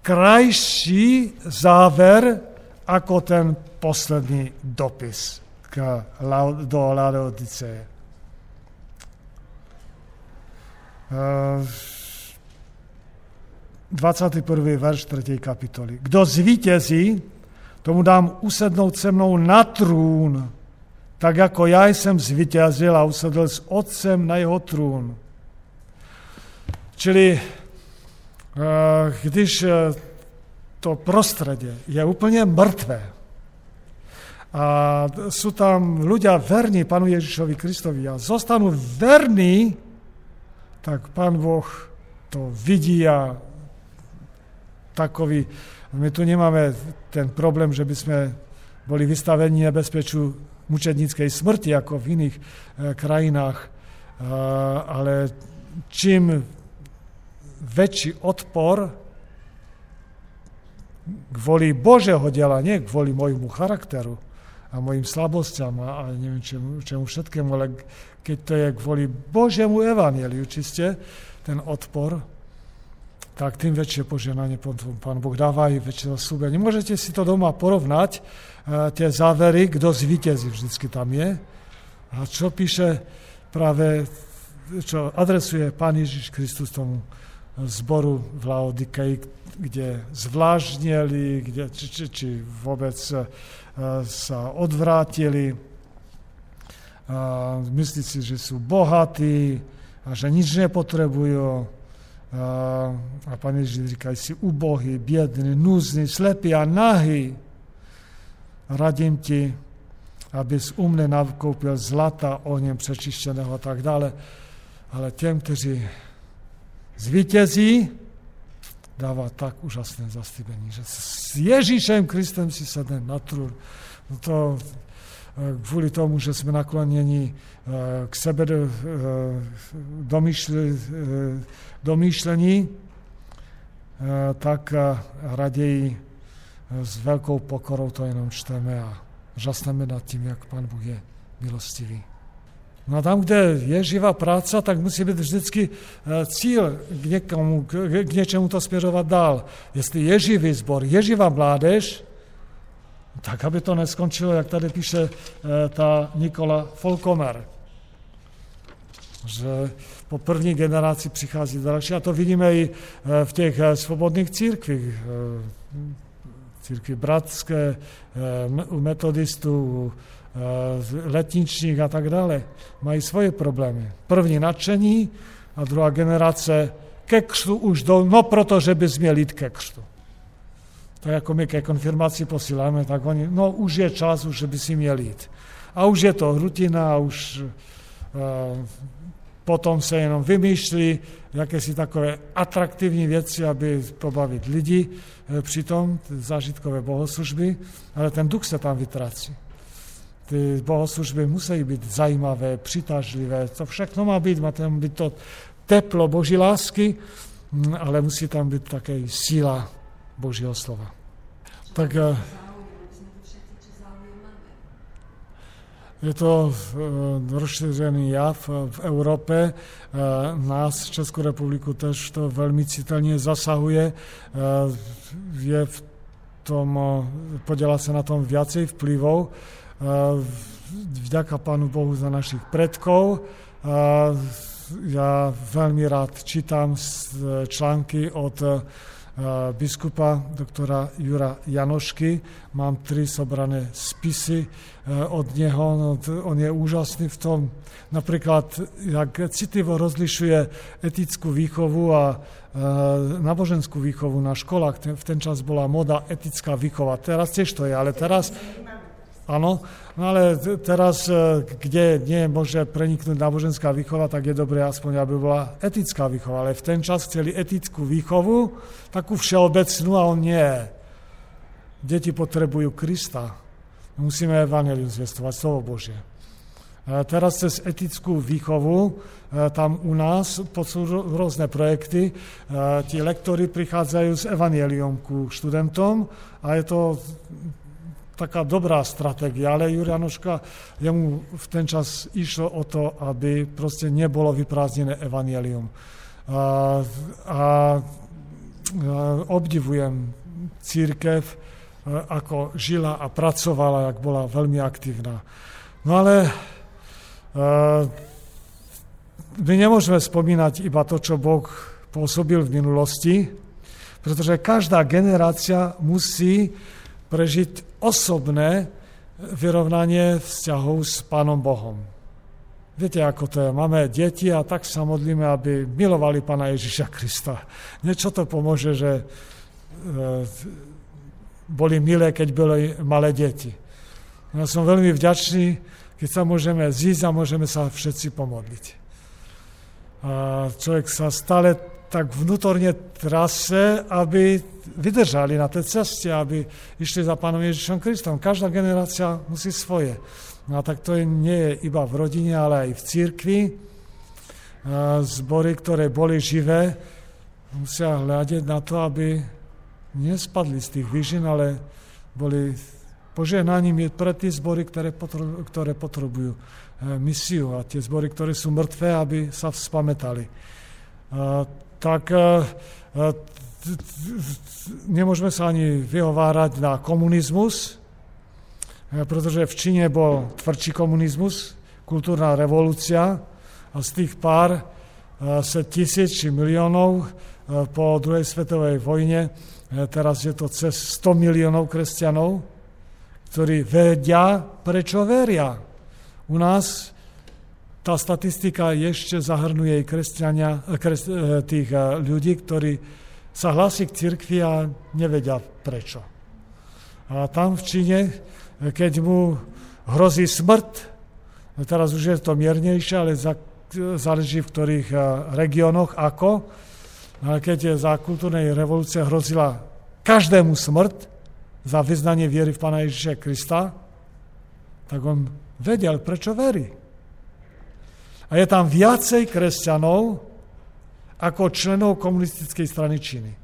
krajší záver ako ten posledný dopis k, do Laodiceje. 21. verš 3. kapitoly. Kdo zvítězí, tomu dám usednout se mnou na trůn, tak jako já jsem zvítězil a usedl s otcem na jeho trůn. Čili eh, když eh, to prostředí je úplně mrtvé a jsou tam ľudia verní panu Ježíšovi Kristovi a zostanú verní, tak pán Boh to vidí a takový, my tu nemáme ten problém, že by sme boli vystavení nebezpeču mučednickej smrti, ako v iných e, krajinách, ale čím väčší odpor kvôli Božeho diela, nie kvôli môjmu charakteru a mojim slabostiam a, a neviem čemu, čemu všetkému, ale keď to je kvôli Božemu evaneliu čiste, ten odpor, tak tým väčšie poženanie Pán Boh dáva i väčšie zaslúbenie. Môžete si to doma porovnať, e, tie závery, kto zvíťazí, vždycky tam je. A čo píše práve, čo adresuje Pán Ježiš Kristus tomu zboru v Laodikei, kde zvlážnili, kde, či, či, či vôbec e, sa odvrátili, myslí si, že sú bohatí a že nič nepotrebujú, a Pán Ježiš říká, si ubohý, biedný, núzný, slepý a nahý. Radím ti, abys u mne nakoupil zlata, ohněm přečištěného a tak dále. Ale těm, kteří zvítězí, dává tak úžasné zaslíbení, že s Ježíšem Kristem si sedne na trůn. No to kvůli tomu, že jsme nakloněni k sebe domýšlení, tak raději s velkou pokorou to jenom čteme a žasneme nad tím, jak Pán Bůh je milostivý. No a tam, kde je živá práca, tak musí být vždycky cíl k, někomu, k něčemu to směřovat dál. Jestli je živý zbor, je živá mládež, tak aby to neskončilo, jak tady píše ta Nikola Folkomer že po první generaci přichází další. A to vidíme i eh, v těch eh, svobodných církvích. Eh, církvi bratské, u metodistů, letničník a tak dále, mají svoje problémy. První nadšení a druhá generace ke křtu už jdou, no protože bys měl jít ke křtu. Tak jako my ke konfirmaci posíláme, tak oni, no už je čas, už by si měl jít. A už je to rutina, už uh, potom se jenom vymýšlí jakési takové atraktivní věci, aby pobavit lidi uh, přitom, zážitkové bohoslužby, ale ten duch se tam vytrácí. Ty bohoslužby musí být zajímavé, přitažlivé, to všechno má být, má tam být to teplo Boží lásky, hm, ale musí tam být také síla Božího slova. Tak eh, je to eh, rozšířený jav v Evropě. Eh, nás, Českou republiku, tež to velmi citelně zasahuje. Je v tom, podělá se na tom viacej vplyvov. Vďaka Pánu Bohu za našich predkov. Já velmi rád čítám články od Eh, biskupa doktora Jura Janošky. Mám tři sobrané spisy eh, od něho. No, on je úžasný v tom, například, jak citivo rozlišuje etickou výchovu a eh, náboženskú výchovu na školách. V ten čas byla moda etická výchova. Teraz tiež to je, ale teraz Áno, no ale teraz, e, kde nie môže preniknúť náboženská výchova, tak je dobré aspoň, aby bola etická výchova. Ale v ten čas chceli etickú výchovu, takú všeobecnú a on nie. Deti potrebujú Krista. Musíme evangelium zvestovať, slovo Božie. A teraz cez etickú výchovu, e, tam u nás sú rôzne projekty, e, ti lektory prichádzajú s evangelium ku študentom a je to taká dobrá strategia, ale Jurianoška, jemu v ten čas išlo o to, aby prostě nebolo vyprázdnené evangelium. A, a, obdivujem církev, ako žila a pracovala, jak byla velmi aktivná. No ale my nemůžeme vzpomínat iba to, čo Boh působil v minulosti, protože každá generácia musí prežiť osobné vyrovnanie vzťahov s Pánom Bohom. Viete, ako to je. Máme deti a tak sa modlíme, aby milovali Pána Ježíša Krista. Niečo to pomôže, že e, boli milé, keď boli malé deti. Ja som veľmi vďačný, keď sa môžeme zísť a môžeme sa všetci pomodliť. A človek sa stále tak vnútorně trase, aby vydržali na té cestě, aby išli za Pánom Ježíšem Kristom. Každá generácia musí svoje. No a tak to je, nie je iba v rodině, ale i v církvi. Zbory, které boli živé, musí hľadiť na to, aby nespadli z tých výžin, ale boli požehnaním pre ty zbory, které, potrebujú, ktoré potrebujú misiu a tie zbory, ktoré sú mrtvé, aby sa vzpamätali tak eh, eh, nemůžeme se ani vyhovárať na komunismus, eh, protože v Číně byl tvrdší komunismus, kulturná revolucia a z těch pár se tisíc či milionů po druhé světové vojně, teraz je to cez 100 milionů křesťanů, kteří vedia, prečo veria. U nás ta statistika ještě zahrnuje i eh, tých eh, ľudí, ktorí sa hlasí k církvi a nevedia prečo. A tam v Číne, eh, keď mu hrozí smrt, teraz už je to miernejšie, ale záleží v ktorých regiónoch ako, ale keď je za kultúrnej revolúcie hrozila každému smrt za vyznanie viery v Pana Ježíše Krista, tak on vedel, prečo verí. A je tam viacej kresťanov ako členov komunistickej strany Číny.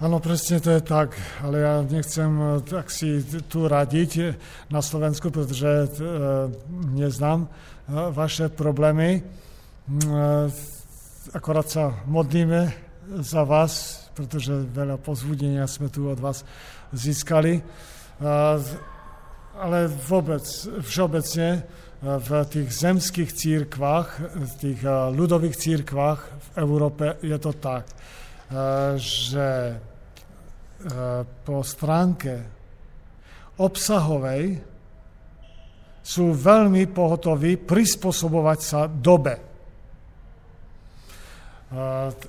Ano, přesně to je tak, ale já nechcem eh, tak si tu radit eh, na Slovensku, protože neznám e, vaše problémy. E, akorát se modlíme za vás, protože veľa pozvudenia jsme tu od vás získali. Ale vůbec, všeobecně, v těch zemských církvách, v těch eh, ludových církvách v Evropě je to tak, eh, že eh, po stránke obsahovej sú veľmi pohotoví prispôsobovať sa dobe.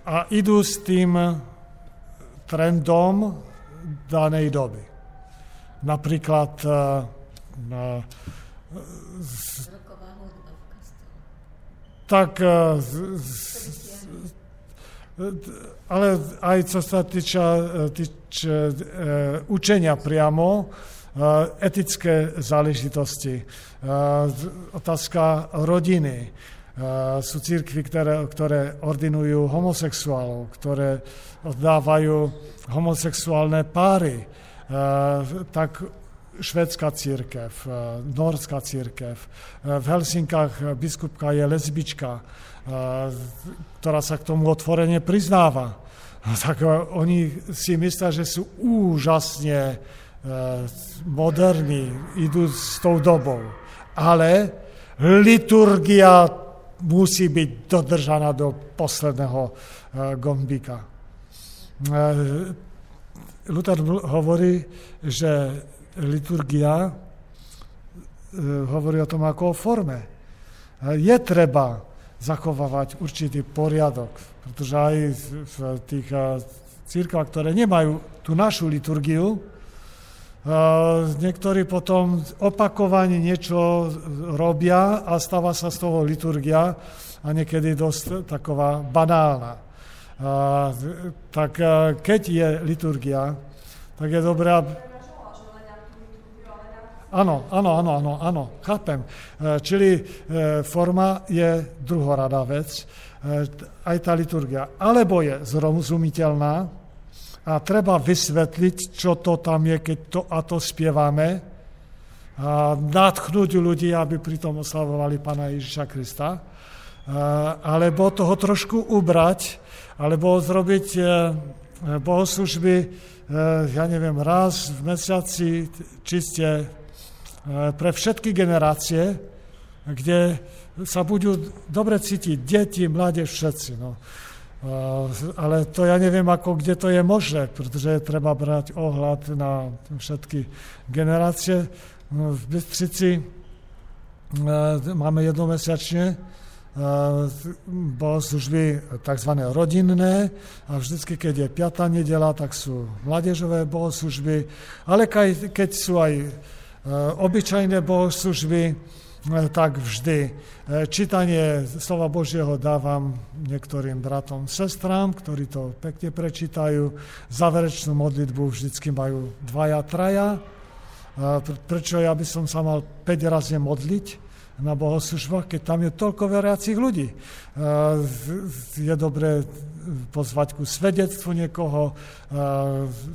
A idú s tým trendom danej doby. Napríklad tak ale aj co sa týča, týče učenia priamo, etické záležitosti, otázka rodiny, sú církvy, ktoré, ktoré ordinujú homosexuálov, ktoré oddávajú homosexuálne páry, tak švédská církev, norská církev. V Helsinkách biskupka je lesbička, ktorá sa k tomu otvorene priznáva. *laughs* Tak oni si myslia, že sú úžasne moderní, idú s tou dobou. Ale liturgia musí byť dodržaná do posledného gombíka. Luther hovorí, že liturgia hovorí o tom ako o forme. Je treba zachovávať určitý poriadok, pretože aj v tých církvách, ktoré nemajú tú našu liturgiu, niektorí potom opakovane niečo robia a stáva sa z toho liturgia a niekedy dosť taková banálna. Tak keď je liturgia, tak je dobré, Áno, áno, áno, áno, áno, chápem. Čili forma je druhoradá vec, aj tá liturgia. Alebo je zrozumiteľná, a treba vysvetliť, čo to tam je, keď to a to spievame, a natchnúť ľudí, aby pritom oslavovali Pana Ježiša Krista, alebo toho trošku ubrať, alebo zrobiť bohoslužby, ja neviem, raz v mesiaci čiste pre všetky generácie, kde sa budú dobre cítiť deti, mládež, všetci. No. Ale to ja neviem, ako, kde to je možné, protože je treba brať ohľad na všetky generácie. V Bystřici máme jednomesačne bohoslužby tzv. rodinné a vždycky, keď je piatá nedela, tak sú mládežové bohoslužby, ale keď sú aj obyčajné bohoslužby, tak vždy. Čítanie slova Božieho dávam niektorým bratom, sestrám, ktorí to pekne prečítajú. Záverečnú modlitbu vždycky majú dvaja, traja. Prečo ja by som sa mal 5 razy modliť? na bohoslužbách, keď tam je toľko veriacich ľudí. Je dobré pozvať ku svedectvu niekoho,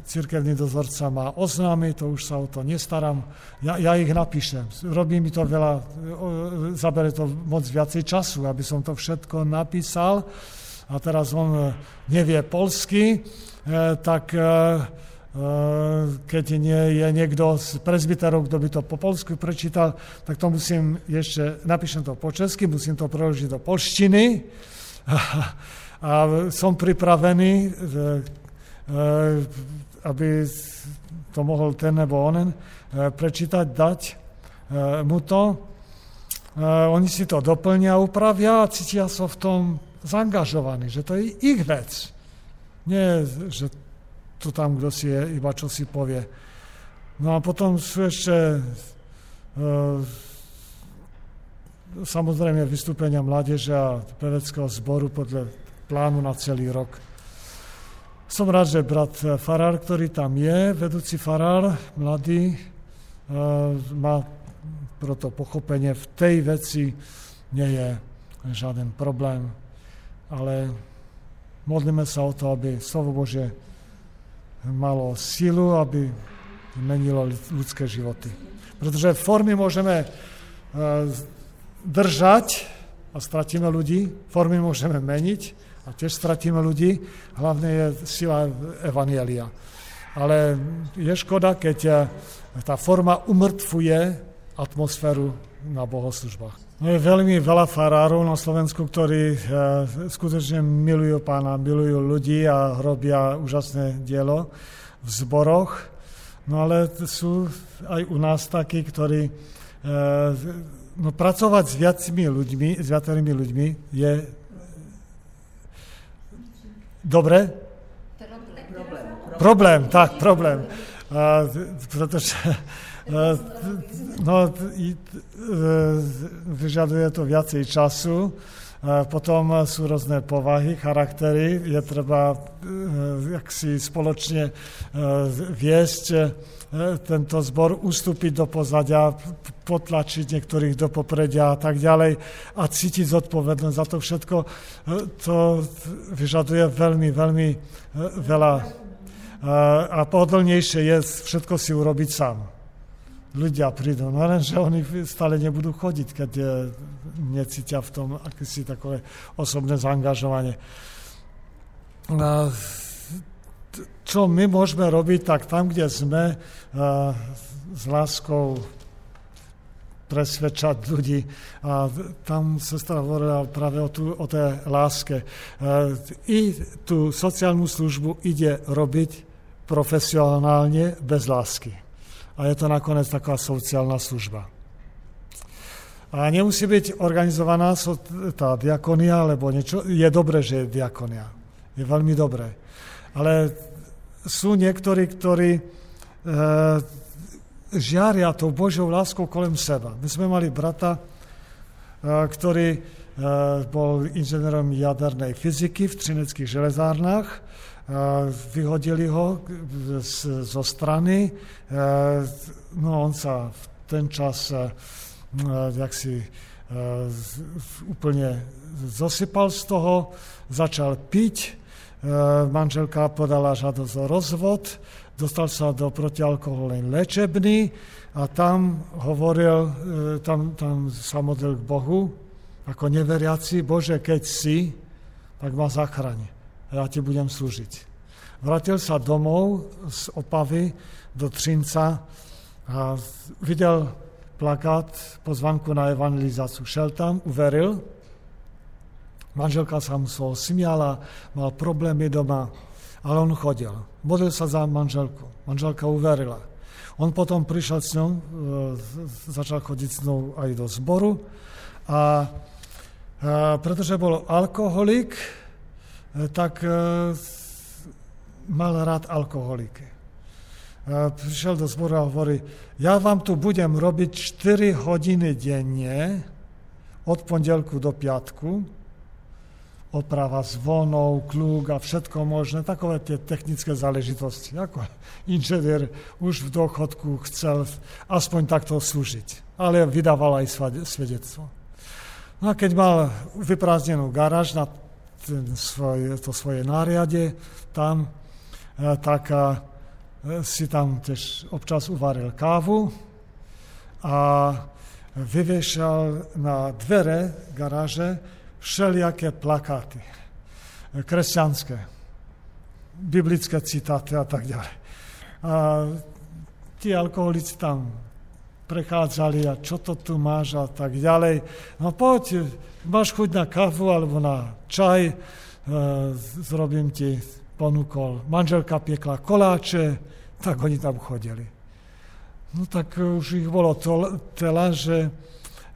církevný dozorca má oznámy, to už sa o to nestaram, ja, ja ich napíšem. Robí mi to veľa, zabere to moc viacej času, aby som to všetko napísal a teraz on nevie polsky, tak keď nie je niekto z prezbiterov, kto by to po polsku prečítal, tak to musím ešte, napíšem to po česky, musím to preložiť do polštiny *laughs* a som pripravený, aby to mohol ten nebo onen prečítať, dať mu to. Oni si to doplnia, upravia a cítia sa v tom zaangažovaní, že to je ich vec. Nie, že to tam kdo si je, iba čo si povie. No a potom sú ešte e, samozrejme vystúpenia mládeže a peveckého zboru podľa plánu na celý rok. Som rád, že brat Farár, ktorý tam je, vedúci farár, mladý, e, má proto pochopenie v tej veci nie je žiaden problém, ale modlíme sa o to, aby slovo Bože malo silu, aby menilo ľudské životy. Protože formy môžeme držať a stratíme ľudí, formy môžeme meniť a tiež stratíme ľudí. Hlavne je sila Evanielia. Ale je škoda, keď tá forma umrtvuje atmosféru na bohoslužbách. No je veľmi veľa farárov na Slovensku, ktorí skutočne milujú pána, milujú ľudí a robia úžasné dielo v zboroch. No ale sú aj u nás takí, ktorí no, pracovať s viacimi ľuďmi, s viacerými ľuďmi je dobre? Problém. Problém, tak, problém. A, protože no, vyžaduje to viacej času, Potom sú rôzne povahy, charaktery. Je treba jak si spoločne viesť tento zbor, ustúpiť do pozadia, potlačiť niektorých do popredia a tak ďalej a cítiť zodpovednosť za to všetko. To vyžaduje veľmi, veľmi veľa a pohodlnejšie je všetko si urobiť sám ľudia prídu. No lenže oni stále nebudú chodiť, keď necítia v tom akési takové osobné zaangažovanie. Čo my môžeme robiť, tak tam, kde sme, s láskou presvedčať ľudí. A tam sestra hovorila práve o, tú, o tej láske. I tú sociálnu službu ide robiť profesionálne bez lásky a je to nakonec taková sociálna služba. A nemusí byť organizovaná tá diakonia, alebo niečo. Je dobré, že je diakonia. Je veľmi dobré. Ale sú niektorí, ktorí e, žiaria tou Božou láskou kolem seba. My sme mali brata, e, ktorý e, bol inženierom jadernej fyziky v Třineckých železárnách vyhodili ho zo strany. No on sa v ten čas jak si úplne zosypal z toho, začal piť, manželka podala žadosť o rozvod, dostal sa do protialkoholnej lečebny a tam hovoril, tam, tam sa modlil k Bohu, ako neveriaci, Bože, keď si, tak ma zachraň já ti budem služit. Vrátil se domů z Opavy do Třinca a viděl plakát pozvanku na evangelizaci. Šel tam, uveril, manželka se mu svou směla, mal problémy doma, ale on chodil. Modlil se za manželku. Manželka uverila. On potom přišel s ňou, e, začal chodit s ňou aj do zboru a, a protože byl alkoholik, Eh, tak eh, mal rád alkoholiky. Eh, přišel do zboru a hovorí, já vám tu budem robiť 4 hodiny denně od pondělku do piatku, oprava zvonov, kluk a všetko možné, takové tie technické záležitosti. Ako *laughs* inženier už v dochodku chcel aspoň takto slúžiť, ale vydával aj svedectvo. No a keď mal vyprázdnenú garáž na ten svoj, to svoje náriade tam, e, tak e, si tam tiež občas uvaril kávu a vyvešal na dvere garáže všelijaké plakáty, kresťanské, biblické citáty a tak ďalej. A ti alkoholici tam prechádzali a čo to tu máš a tak ďalej. No poď, máš chuť na kavu alebo na čaj, e, zrobím ti, ponúkol. Manželka piekla koláče, tak oni tam chodili. No tak už ich bolo to, tela, že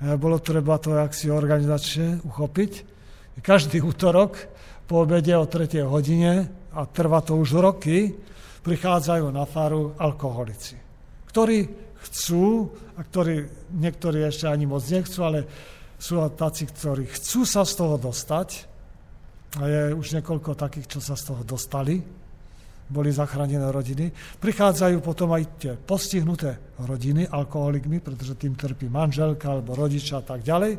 e, bolo treba to jaksi organizačne uchopiť. Každý útorok po obede o 3. hodine, a trvá to už roky, prichádzajú na faru alkoholici, ktorí chcú, a ktorí niektorí ešte ani moc nechcú, ale sú tací, ktorí chcú sa z toho dostať. A je už niekoľko takých, čo sa z toho dostali, boli zachránené rodiny. Prichádzajú potom aj tie postihnuté rodiny alkoholikmi, pretože tým trpí manželka alebo rodičia a tak ďalej.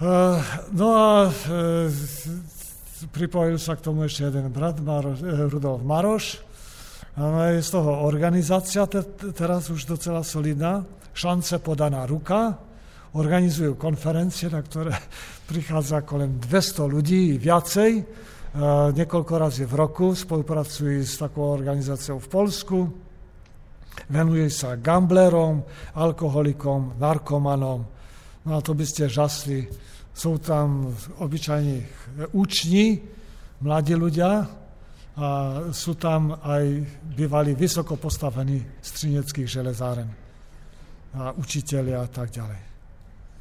Eh, no a eh, pripojil sa k tomu ešte jeden brat, eh, Rudolf Maroš, je z toho organizácia teraz už docela solidná, šance podaná ruka, organizujú konferencie, na ktoré *laughs* prichádza kolem 200 ľudí, viacej, niekoľko razy v roku, spolupracujú s takou organizáciou v Polsku, venuje sa gamblerom, alkoholikom, narkomanom, no a to by ste žasli, sú tam obyčajní úční, mladí ľudia, a sú tam aj bývalí vysoko postavení stříneckých železáren. a učiteľi a tak ďalej.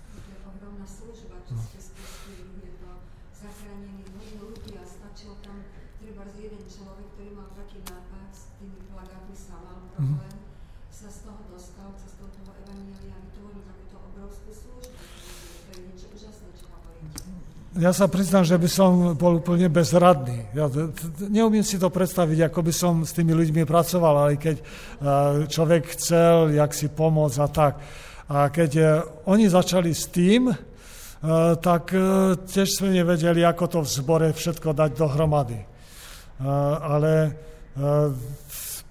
To je ohromná služba, čo No. ste spustili, je to zachránenie mnohých ľudí a stačil tam treba jeden človek, ktorý mal taký nápad s tými plagátmi problém, sa z toho dostal cestou toho evanielia a vytvoril takúto obrovskú službu. To je niečo úžasné, čo. Ja sa priznám, že by som bol úplne bezradný. Ja neumiem si to predstaviť, ako by som s tými ľuďmi pracoval, ale keď eh, človek chcel, jak si pomôcť a tak. A keď eh, oni začali s tým, eh, tak tiež sme nevedeli, ako to v zbore všetko dať dohromady. Ale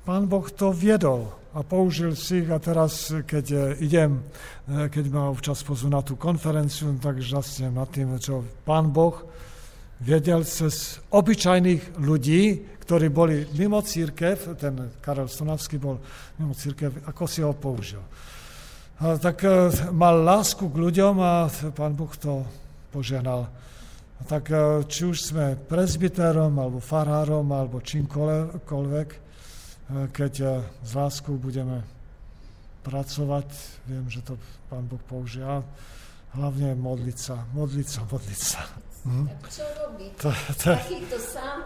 pán Boh to viedol a použil si a teraz, keď eh, idem, eh, keď ma občas pozvú na tú konferenciu, tak žasnem nad tým, čo pán Boh vedel cez obyčajných ľudí, ktorí boli mimo církev, ten Karel Stonavský bol mimo církev, ako si ho použil. A tak eh, mal lásku k ľuďom a pán Boh to požehnal. Tak či už sme prezbytérom, alebo farárom, alebo čímkoľvek, keď eh, s láskou budeme pracovať, viem, že to pán Boh použije. A sa, modliť sa, modliť sa. Mhm. Tak čo robiť? To, to, Takýto sám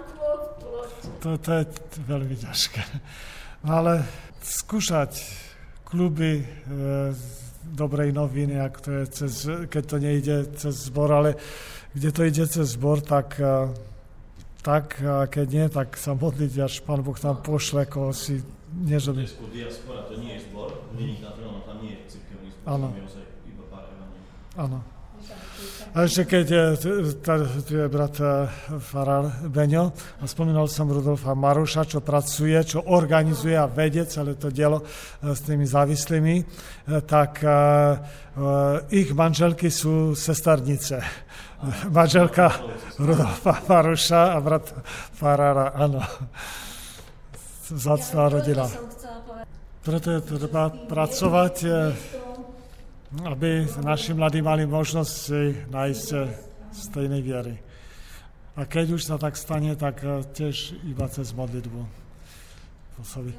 to, to je t- veľmi ťažké. No ale skúšať kluby e, dobrej noviny, ak to je cez, keď to nejde cez zbor, ale kde to ide cez zbor, tak, e, tak a keď nie, tak sa modliť, až pán Boh tam pošle, koho si neželi. Česku diaspora to nie je zbor, není na tam nie je cirkevný zbor, tam je ozaj iba pár evanílí. Áno. A ešte keď je, tu je brat eh, Farar Beňo, a spomínal som Rudolfa Maruša, čo pracuje, čo organizuje a vedie celé to dielo eh, s tými závislými, eh, tak ich manželky sú sesternice. Manželka Rudolfa Maruša a brat Farara, áno. Zacná rodina. Preto je treba pracovať, eh, aby naši mladí mali možnosť si nájsť eh, stejnej viery. A keď už sa tak stane, tak eh, tiež iba cez modlitbu. Pôsobí.